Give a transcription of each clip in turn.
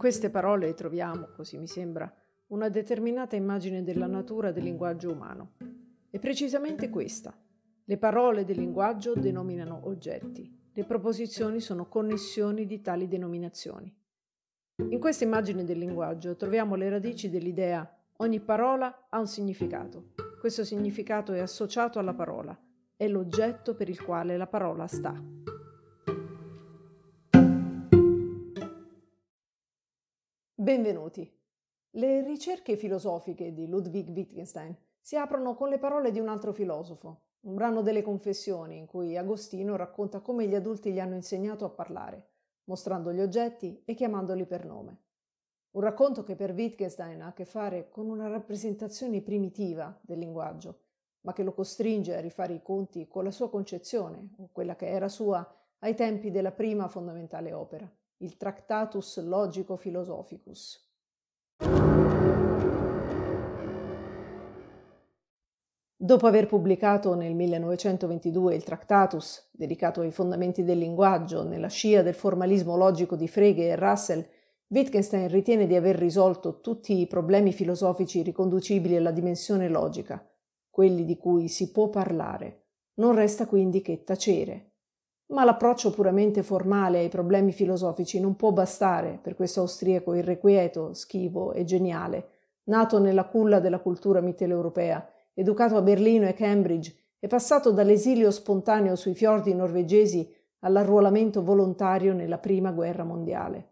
queste parole troviamo, così mi sembra, una determinata immagine della natura del linguaggio umano. E precisamente questa. Le parole del linguaggio denominano oggetti, le proposizioni sono connessioni di tali denominazioni. In questa immagine del linguaggio troviamo le radici dell'idea ogni parola ha un significato. Questo significato è associato alla parola, è l'oggetto per il quale la parola sta. Benvenuti. Le ricerche filosofiche di Ludwig Wittgenstein si aprono con le parole di un altro filosofo, un brano delle Confessioni in cui Agostino racconta come gli adulti gli hanno insegnato a parlare, mostrando gli oggetti e chiamandoli per nome. Un racconto che per Wittgenstein ha a che fare con una rappresentazione primitiva del linguaggio, ma che lo costringe a rifare i conti con la sua concezione, o quella che era sua ai tempi della prima fondamentale opera, il Tractatus Logico Philosophicus. Dopo aver pubblicato nel 1922 il Tractatus, dedicato ai fondamenti del linguaggio, nella scia del formalismo logico di Frege e Russell, Wittgenstein ritiene di aver risolto tutti i problemi filosofici riconducibili alla dimensione logica, quelli di cui si può parlare. Non resta quindi che tacere. Ma l'approccio puramente formale ai problemi filosofici non può bastare per questo austriaco irrequieto, schivo e geniale, nato nella culla della cultura mitteleuropea educato a Berlino e Cambridge e passato dall'esilio spontaneo sui fiordi norvegesi all'arruolamento volontario nella Prima Guerra Mondiale.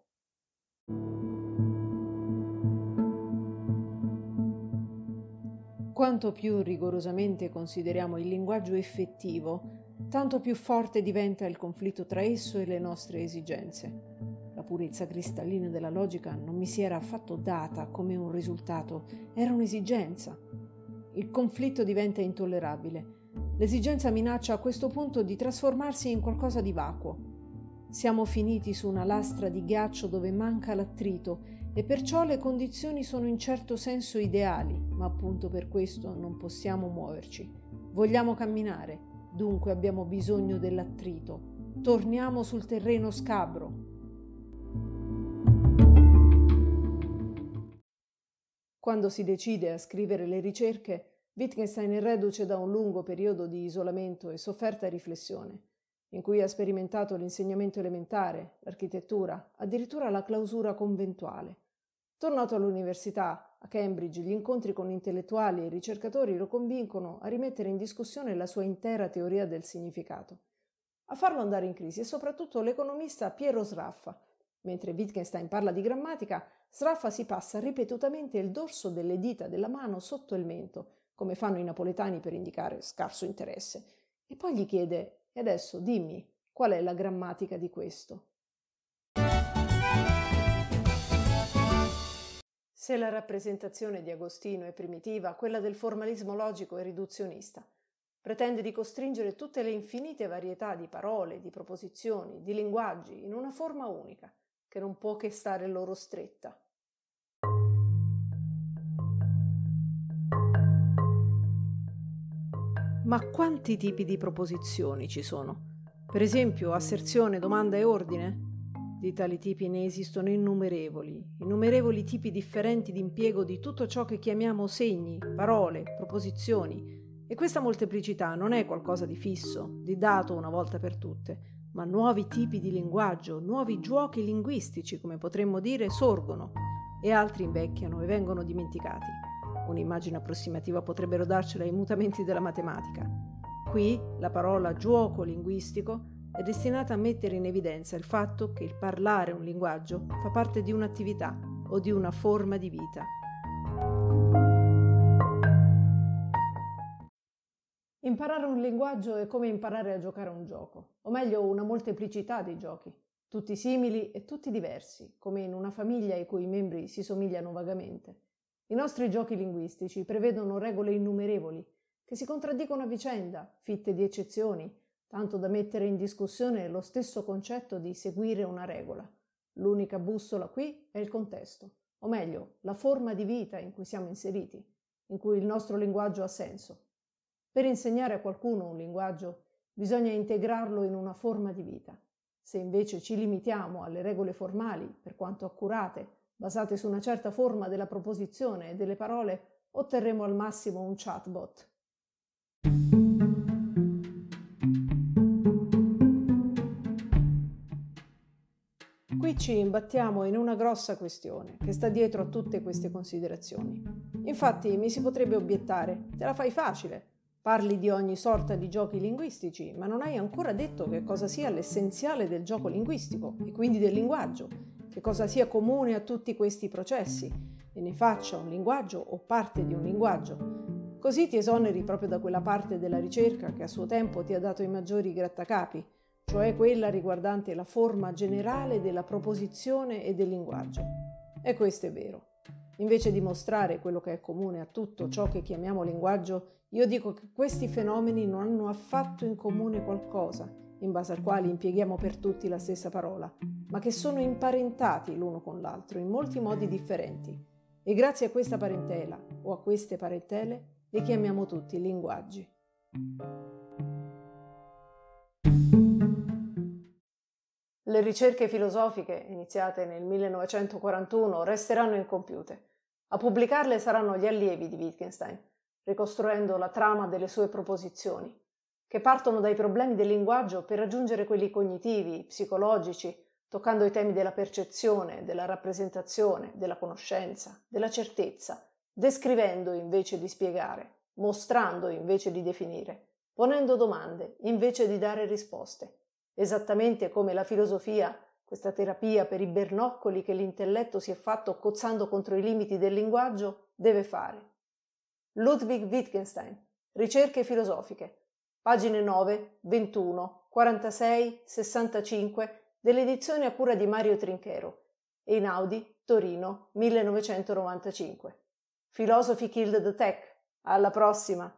Quanto più rigorosamente consideriamo il linguaggio effettivo, tanto più forte diventa il conflitto tra esso e le nostre esigenze. La purezza cristallina della logica non mi si era affatto data come un risultato, era un'esigenza, il conflitto diventa intollerabile. L'esigenza minaccia a questo punto di trasformarsi in qualcosa di vacuo. Siamo finiti su una lastra di ghiaccio dove manca l'attrito e perciò le condizioni sono in certo senso ideali, ma appunto per questo non possiamo muoverci. Vogliamo camminare, dunque abbiamo bisogno dell'attrito. Torniamo sul terreno scabro, Quando si decide a scrivere le ricerche, Wittgenstein è reduce da un lungo periodo di isolamento e sofferta riflessione, in cui ha sperimentato l'insegnamento elementare, l'architettura, addirittura la clausura conventuale. Tornato all'università, a Cambridge, gli incontri con intellettuali e ricercatori lo convincono a rimettere in discussione la sua intera teoria del significato. A farlo andare in crisi è soprattutto l'economista Piero Sraffa, Mentre Wittgenstein parla di grammatica, Sraffa si passa ripetutamente il dorso delle dita della mano sotto il mento, come fanno i napoletani per indicare scarso interesse, e poi gli chiede: E adesso dimmi, qual è la grammatica di questo? Se la rappresentazione di Agostino è primitiva, quella del formalismo logico è riduzionista. Pretende di costringere tutte le infinite varietà di parole, di proposizioni, di linguaggi in una forma unica che non può che stare loro stretta. Ma quanti tipi di proposizioni ci sono? Per esempio, asserzione, domanda e ordine? Di tali tipi ne esistono innumerevoli, innumerevoli tipi differenti di impiego di tutto ciò che chiamiamo segni, parole, proposizioni. E questa molteplicità non è qualcosa di fisso, di dato una volta per tutte, ma nuovi tipi di linguaggio, nuovi giochi linguistici, come potremmo dire, sorgono e altri invecchiano e vengono dimenticati. Un'immagine approssimativa potrebbero darcela i mutamenti della matematica. Qui la parola gioco linguistico è destinata a mettere in evidenza il fatto che il parlare un linguaggio fa parte di un'attività o di una forma di vita. Imparare un linguaggio è come imparare a giocare un gioco, o meglio una molteplicità di giochi, tutti simili e tutti diversi, come in una famiglia i cui membri si somigliano vagamente. I nostri giochi linguistici prevedono regole innumerevoli, che si contraddicono a vicenda, fitte di eccezioni, tanto da mettere in discussione lo stesso concetto di seguire una regola. L'unica bussola qui è il contesto, o meglio, la forma di vita in cui siamo inseriti, in cui il nostro linguaggio ha senso. Per insegnare a qualcuno un linguaggio bisogna integrarlo in una forma di vita. Se invece ci limitiamo alle regole formali, per quanto accurate, basate su una certa forma della proposizione e delle parole, otterremo al massimo un chatbot. Ci imbattiamo in una grossa questione che sta dietro a tutte queste considerazioni. Infatti mi si potrebbe obiettare, te la fai facile, parli di ogni sorta di giochi linguistici, ma non hai ancora detto che cosa sia l'essenziale del gioco linguistico e quindi del linguaggio, che cosa sia comune a tutti questi processi e ne faccia un linguaggio o parte di un linguaggio. Così ti esoneri proprio da quella parte della ricerca che a suo tempo ti ha dato i maggiori grattacapi, cioè quella riguardante la forma generale della proposizione e del linguaggio. E questo è vero. Invece di mostrare quello che è comune a tutto ciò che chiamiamo linguaggio, io dico che questi fenomeni non hanno affatto in comune qualcosa, in base al quale impieghiamo per tutti la stessa parola, ma che sono imparentati l'uno con l'altro in molti modi differenti. E grazie a questa parentela o a queste parentele li chiamiamo tutti linguaggi. Le ricerche filosofiche, iniziate nel 1941, resteranno incompiute. A pubblicarle saranno gli allievi di Wittgenstein, ricostruendo la trama delle sue proposizioni, che partono dai problemi del linguaggio per raggiungere quelli cognitivi, psicologici, toccando i temi della percezione, della rappresentazione, della conoscenza, della certezza, descrivendo invece di spiegare, mostrando invece di definire, ponendo domande invece di dare risposte esattamente come la filosofia, questa terapia per i bernoccoli che l'intelletto si è fatto cozzando contro i limiti del linguaggio, deve fare. Ludwig Wittgenstein, Ricerche filosofiche, pagine 9, 21, 46, 65 dell'edizione a cura di Mario Trinchero, Einaudi, Torino, 1995. Philosophy Killed the Tech. Alla prossima!